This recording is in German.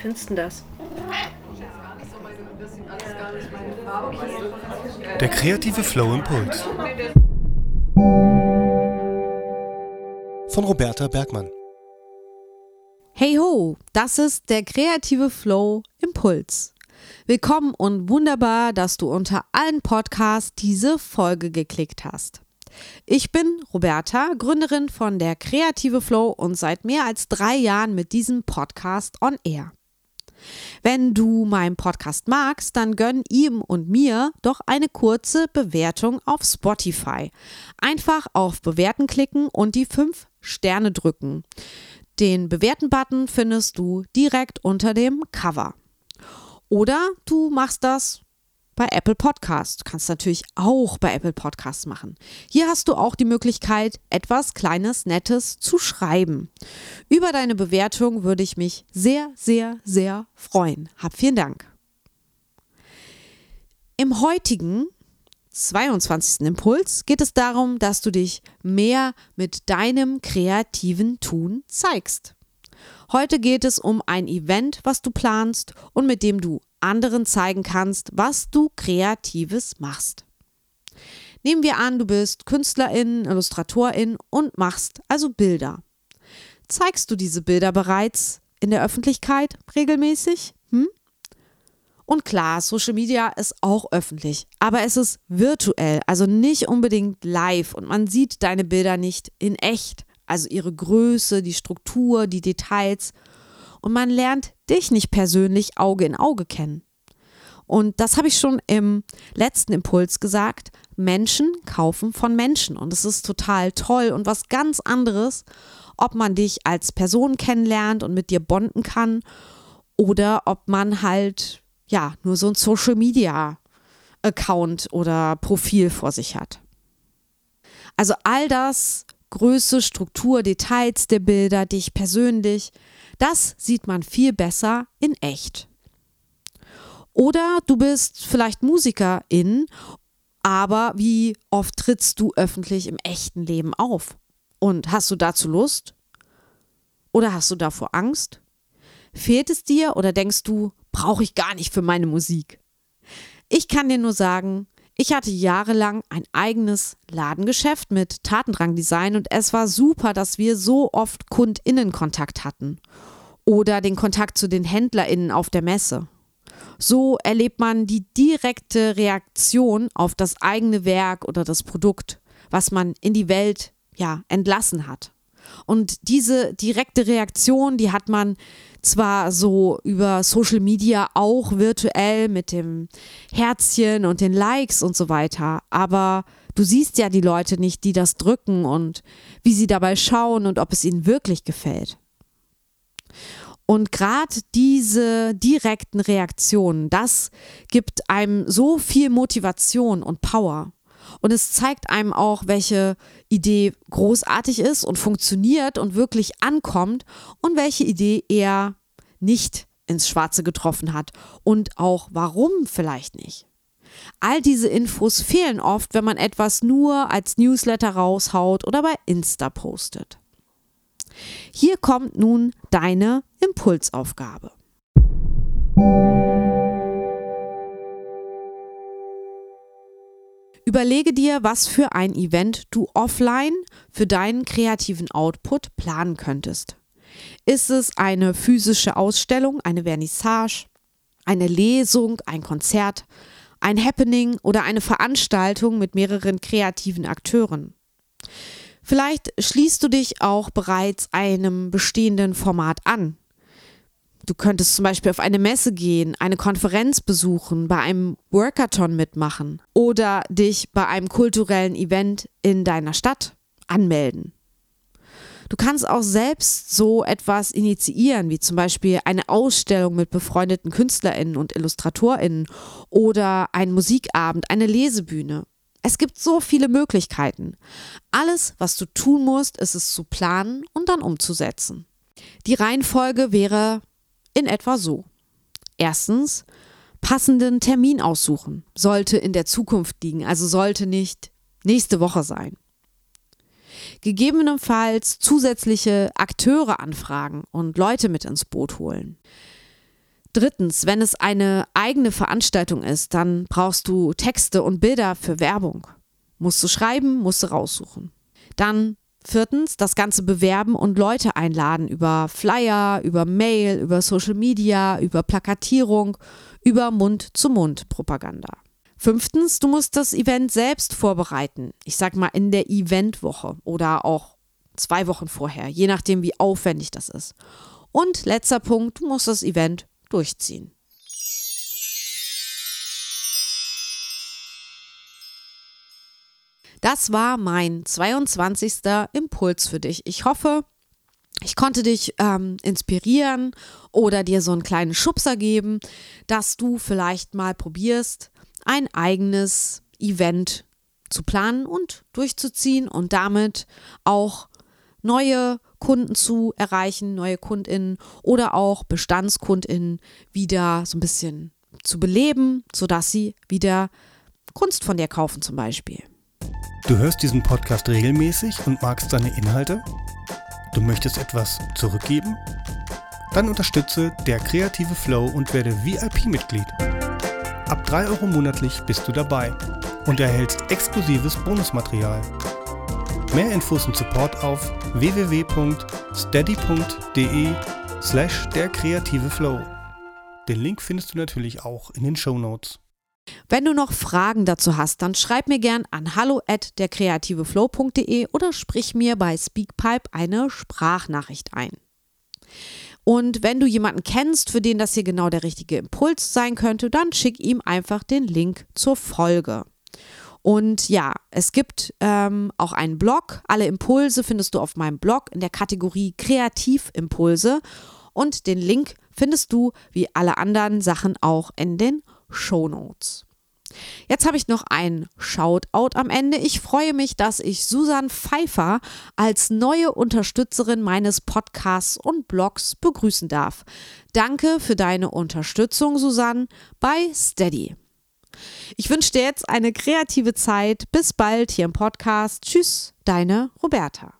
findest du das? Der kreative Flow Impuls. Von Roberta Bergmann. Hey ho, das ist der kreative Flow Impuls. Willkommen und wunderbar, dass du unter allen Podcasts diese Folge geklickt hast. Ich bin Roberta, Gründerin von der Kreative Flow und seit mehr als drei Jahren mit diesem Podcast on Air. Wenn du meinen Podcast magst, dann gönn ihm und mir doch eine kurze Bewertung auf Spotify. Einfach auf Bewerten klicken und die fünf Sterne drücken. Den Bewerten-Button findest du direkt unter dem Cover. Oder du machst das bei Apple Podcast. Du kannst natürlich auch bei Apple Podcasts machen. Hier hast du auch die Möglichkeit, etwas Kleines, Nettes zu schreiben. Über deine Bewertung würde ich mich sehr, sehr, sehr freuen. Hab vielen Dank. Im heutigen 22. Impuls geht es darum, dass du dich mehr mit deinem kreativen Tun zeigst. Heute geht es um ein Event, was du planst und mit dem du anderen zeigen kannst, was du Kreatives machst. Nehmen wir an, du bist Künstlerin, Illustratorin und machst also Bilder. Zeigst du diese Bilder bereits in der Öffentlichkeit regelmäßig? Hm? Und klar, Social Media ist auch öffentlich, aber es ist virtuell, also nicht unbedingt live und man sieht deine Bilder nicht in echt, also ihre Größe, die Struktur, die Details und man lernt dich nicht persönlich Auge in Auge kennen. Und das habe ich schon im letzten Impuls gesagt. Menschen kaufen von Menschen und es ist total toll und was ganz anderes, ob man dich als Person kennenlernt und mit dir bonden kann oder ob man halt ja nur so ein Social Media Account oder Profil vor sich hat. Also all das Größe, Struktur, Details der Bilder, dich persönlich, das sieht man viel besser in echt. Oder du bist vielleicht Musikerin, aber wie oft trittst du öffentlich im echten Leben auf? Und hast du dazu Lust? Oder hast du davor Angst? Fehlt es dir oder denkst du, brauche ich gar nicht für meine Musik? Ich kann dir nur sagen, ich hatte jahrelang ein eigenes Ladengeschäft mit Tatendrang-Design und es war super, dass wir so oft KundInnenkontakt hatten oder den Kontakt zu den HändlerInnen auf der Messe. So erlebt man die direkte Reaktion auf das eigene Werk oder das Produkt, was man in die Welt ja entlassen hat. Und diese direkte Reaktion, die hat man zwar so über Social Media auch virtuell mit dem Herzchen und den Likes und so weiter, aber du siehst ja die Leute nicht, die das drücken und wie sie dabei schauen und ob es ihnen wirklich gefällt. Und gerade diese direkten Reaktionen, das gibt einem so viel Motivation und Power. Und es zeigt einem auch, welche Idee großartig ist und funktioniert und wirklich ankommt und welche Idee eher nicht ins Schwarze getroffen hat und auch warum vielleicht nicht. All diese Infos fehlen oft, wenn man etwas nur als Newsletter raushaut oder bei Insta postet. Hier kommt nun deine Impulsaufgabe. Überlege dir, was für ein Event du offline für deinen kreativen Output planen könntest. Ist es eine physische Ausstellung, eine Vernissage, eine Lesung, ein Konzert, ein Happening oder eine Veranstaltung mit mehreren kreativen Akteuren? Vielleicht schließt du dich auch bereits einem bestehenden Format an. Du könntest zum Beispiel auf eine Messe gehen, eine Konferenz besuchen, bei einem Workathon mitmachen oder dich bei einem kulturellen Event in deiner Stadt anmelden. Du kannst auch selbst so etwas initiieren, wie zum Beispiel eine Ausstellung mit befreundeten KünstlerInnen und IllustratorInnen oder ein Musikabend, eine Lesebühne. Es gibt so viele Möglichkeiten. Alles, was du tun musst, ist es zu planen und dann umzusetzen. Die Reihenfolge wäre in etwa so. Erstens, passenden Termin aussuchen. Sollte in der Zukunft liegen, also sollte nicht nächste Woche sein. Gegebenenfalls zusätzliche Akteure anfragen und Leute mit ins Boot holen. Drittens, wenn es eine eigene Veranstaltung ist, dann brauchst du Texte und Bilder für Werbung. Musst du schreiben, musst du raussuchen. Dann viertens, das Ganze bewerben und Leute einladen über Flyer, über Mail, über Social Media, über Plakatierung, über Mund-zu-Mund-Propaganda. Fünftens, du musst das Event selbst vorbereiten. Ich sag mal in der Eventwoche oder auch zwei Wochen vorher, je nachdem, wie aufwendig das ist. Und letzter Punkt, du musst das Event durchziehen. Das war mein 22. Impuls für dich. Ich hoffe, ich konnte dich ähm, inspirieren oder dir so einen kleinen Schubser geben, dass du vielleicht mal probierst, ein eigenes Event zu planen und durchzuziehen und damit auch neue Kunden zu erreichen, neue Kundinnen oder auch Bestandskundinnen wieder so ein bisschen zu beleben, sodass sie wieder Kunst von dir kaufen zum Beispiel. Du hörst diesen Podcast regelmäßig und magst seine Inhalte? Du möchtest etwas zurückgeben? Dann unterstütze der kreative Flow und werde VIP-Mitglied. Ab 3 Euro monatlich bist du dabei und erhältst exklusives Bonusmaterial. Mehr Infos und Support auf www.steady.de slash der kreative Flow. Den Link findest du natürlich auch in den Show Notes. Wenn du noch Fragen dazu hast, dann schreib mir gern an hallo at derkreativeflow.de oder sprich mir bei Speakpipe eine Sprachnachricht ein. Und wenn du jemanden kennst, für den das hier genau der richtige Impuls sein könnte, dann schick ihm einfach den Link zur Folge. Und ja, es gibt ähm, auch einen Blog. Alle Impulse findest du auf meinem Blog in der Kategorie Kreativimpulse. Und den Link findest du wie alle anderen Sachen auch in den Show Notes. Jetzt habe ich noch ein Shoutout am Ende. Ich freue mich, dass ich Susan Pfeiffer als neue Unterstützerin meines Podcasts und Blogs begrüßen darf. Danke für deine Unterstützung, Susan, bei Steady. Ich wünsche dir jetzt eine kreative Zeit. Bis bald hier im Podcast. Tschüss, deine Roberta.